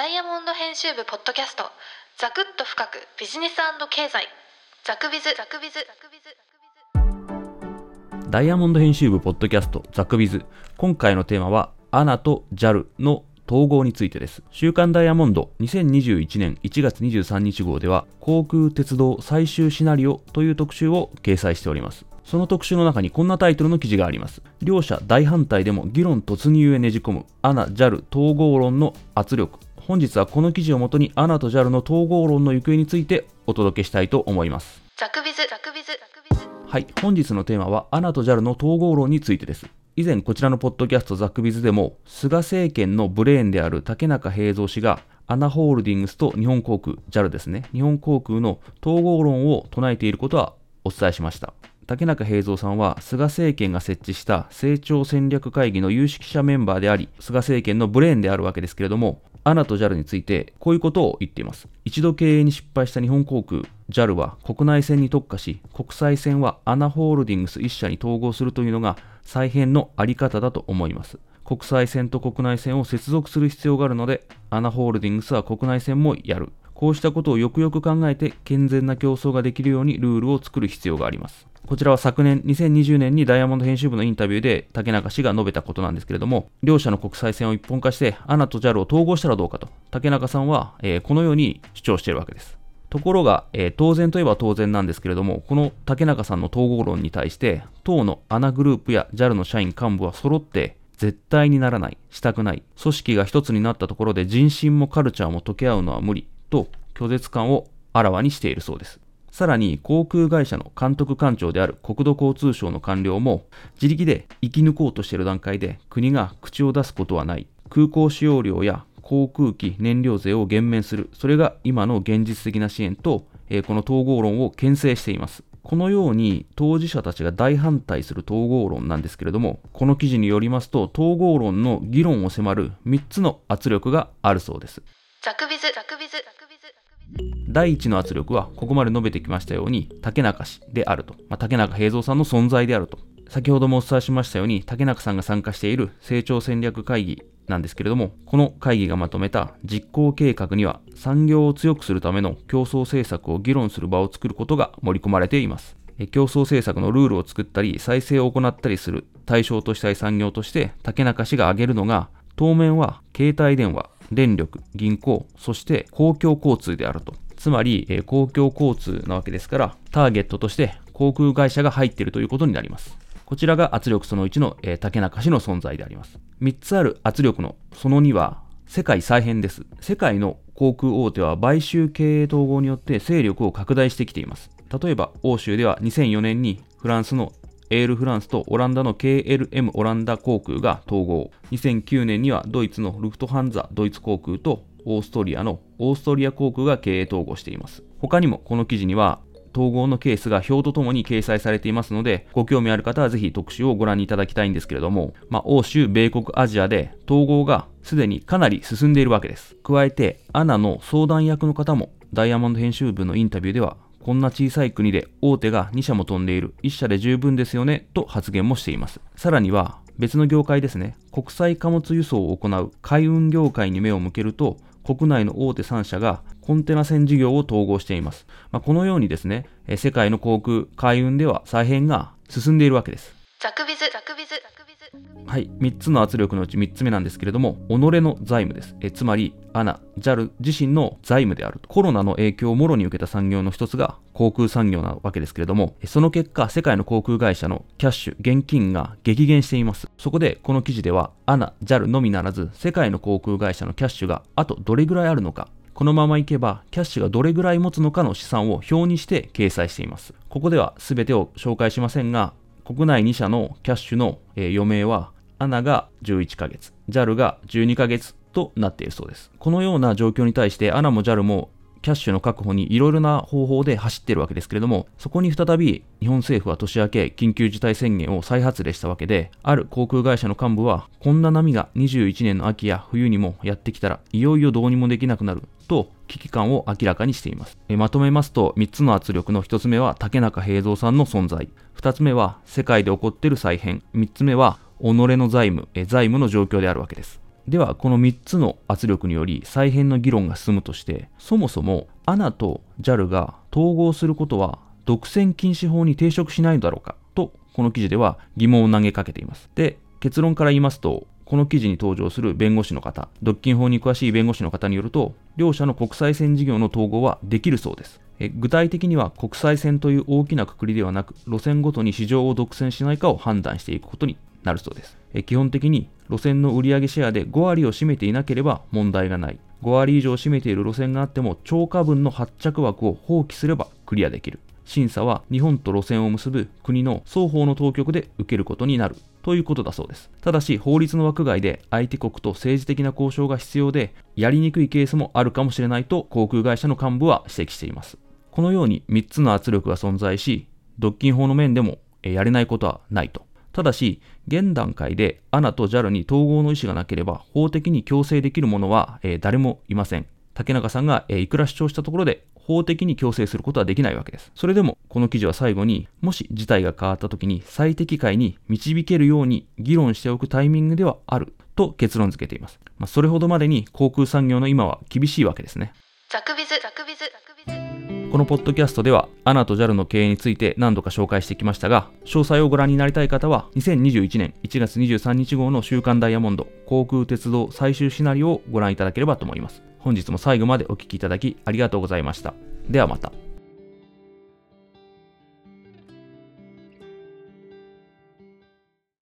ダイヤモンド編集部ポッドキャストザクッと深くビジネス経済ザクビズザクビズザクビズダイヤモンド編集部ポッドキャストザクビズ今回のテーマはアナと JAL の統合についてです。週刊ダイヤモンド2021年1月23日号では航空鉄道最終シナリオという特集を掲載しております。その特集の中にこんなタイトルの記事があります。両者大反対でも議論突入へねじ込むアナ・ジャル統合論の圧力。本日はこの記事をもとにアナと JAL の統合論の行方についてお届けしたいと思います。ザクビズザクビズはい、本日のテーマはアナと JAL の統合論についてです。以前こちらのポッドキャストザクビズでも菅政権のブレーンである竹中平蔵氏がアナホールディングスと日本航空 JAL ですね日本航空の統合論を唱えていることはお伝えしました竹中平蔵さんは菅政権が設置した成長戦略会議の有識者メンバーであり、菅政権のブレーンであるわけですけれども、アナと JAL についてこういうことを言っています。一度経営に失敗した日本航空 JAL は国内線に特化し、国際線はアナホールディングス1社に統合するというのが再編のあり方だと思います。国際線と国内線を接続する必要があるので、アナホールディングスは国内線もやる。こうしたことをよくよく考えて健全な競争ができるようにルールを作る必要があります。こちらは昨年2020年にダイヤモンド編集部のインタビューで竹中氏が述べたことなんですけれども、両者の国際線を一本化してアナと JAL を統合したらどうかと、竹中さんは、えー、このように主張しているわけです。ところが、えー、当然といえば当然なんですけれども、この竹中さんの統合論に対して、当のアナグループや JAL の社員幹部は揃って絶対にならない、したくない、組織が一つになったところで人心もカルチャーも溶け合うのは無理と拒絶感をあらわにしているそうです。さらに航空会社の監督官庁である国土交通省の官僚も自力で生き抜こうとしている段階で国が口を出すことはない。空港使用料や航空機燃料税を減免する。それが今の現実的な支援と、えー、この統合論を牽制しています。このように当事者たちが大反対する統合論なんですけれどもこの記事によりますと統合論の議論を迫る3つの圧力があるそうです。ザクビズザクビズ。第一の圧力はここまで述べてきましたように竹中氏であると、まあ、竹中平蔵さんの存在であると。先ほどもお伝えしましたように竹中さんが参加している成長戦略会議なんですけれどもこの会議がまとめた実行計画には産業を強くするための競争政策を議論する場を作ることが盛り込まれています。競争政策のルールを作ったり再生を行ったりする対象としたい産業として竹中氏が挙げるのが当面は携帯電話電力銀行そして公共交通であると。つまり、え、公共交通なわけですから、ターゲットとして航空会社が入っているということになります。こちらが圧力その1の、えー、竹中氏の存在であります。3つある圧力のその2は、世界再編です。世界の航空大手は買収経営統合によって勢力を拡大してきています。例えば、欧州では2004年にフランスのエールフランスとオランダの KLM オランダ航空が統合。2009年にはドイツのルフトハンザドイツ航空とオーストリアのオーストリア航空が経営統合しています。他にもこの記事には統合のケースが表とともに掲載されていますので、ご興味ある方はぜひ特集をご覧いただきたいんですけれども、まあ、欧州、米国、アジアで統合がすでにかなり進んでいるわけです。加えて、アナの相談役の方も、ダイヤモンド編集部のインタビューでは、こんな小さい国で大手が2社も飛んでいる、1社で十分ですよね、と発言もしています。さらには、別の業界ですね、国際貨物輸送を行う海運業界に目を向けると、国内の大手3社がコンテナ船事業を統合しています。まあ、このようにですね、世界の航空、海運では再編が進んでいるわけです。ザクビズ、ザクビズ、ザクビズ。はい、3つの圧力のうち3つ目なんですけれども、己の財務です。えつまり、アナ、JAL 自身の財務であると。コロナの影響をもろに受けた産業の一つが航空産業なわけですけれども、その結果、世界の航空会社のキャッシュ、現金が激減しています。そこで、この記事では、アナ、JAL のみならず、世界の航空会社のキャッシュがあとどれぐらいあるのか、このままいけば、キャッシュがどれぐらい持つのかの試算を表にして掲載しています。ここでは全てを紹介しませんが、国内2社のキャッシュの、余命は、アナが11ヶ月、JAL が12ヶ月となっているそうです。このような状況に対して、アナも JAL もキャッシュの確保にいろいろな方法で走っているわけですけれども、そこに再び日本政府は年明け緊急事態宣言を再発令したわけで、ある航空会社の幹部は、こんな波が21年の秋や冬にもやってきたらいよいよどうにもできなくなると危機感を明らかにしています。まとめますと、3つの圧力の1つ目は竹中平蔵さんの存在。2つ目は世界で起こっている再編。3つ目は己の財務、財務の状況であるわけです。ではこの3つの圧力により再編の議論が進むとしてそもそも ANA と JAL が統合することは独占禁止法に抵触しないのだろうかとこの記事では疑問を投げかけていますで結論から言いますとこの記事に登場する弁護士の方、独禁法に詳しい弁護士の方によると、両者の国際線事業の統合はできるそうです。具体的には国際線という大きなくくりではなく、路線ごとに市場を独占しないかを判断していくことになるそうです。基本的に路線の売上シェアで5割を占めていなければ問題がない。5割以上占めている路線があっても超過分の発着枠を放棄すればクリアできる。審査は日本と路線を結ぶ国の双方の当局で受けることになるということだそうです。ただし、法律の枠外で相手国と政治的な交渉が必要で、やりにくいケースもあるかもしれないと航空会社の幹部は指摘しています。このように3つの圧力が存在し、独禁法の面でもやれないことはないと。ただし、現段階で ANA と JAL に統合の意思がなければ、法的に強制できる者は、え誰もいません。竹中さんが、えいくら主張したところで、法的に強制することはできないわけです。それでも、この記事は最後に、もし事態が変わった時に最適解に導けるように議論しておくタイミングではあると結論付けています。まあ、それほどまでに航空産業の今は厳しいわけですね。ザクビズ、ザクビズ、ザクビズ。このポッドキャストでは、アナと JAL の経営について何度か紹介してきましたが、詳細をご覧になりたい方は、2021年1月23日号の週刊ダイヤモンド航空鉄道最終シナリオをご覧いただければと思います。本日も最後までお聴きいただきありがとうございました。ではまた。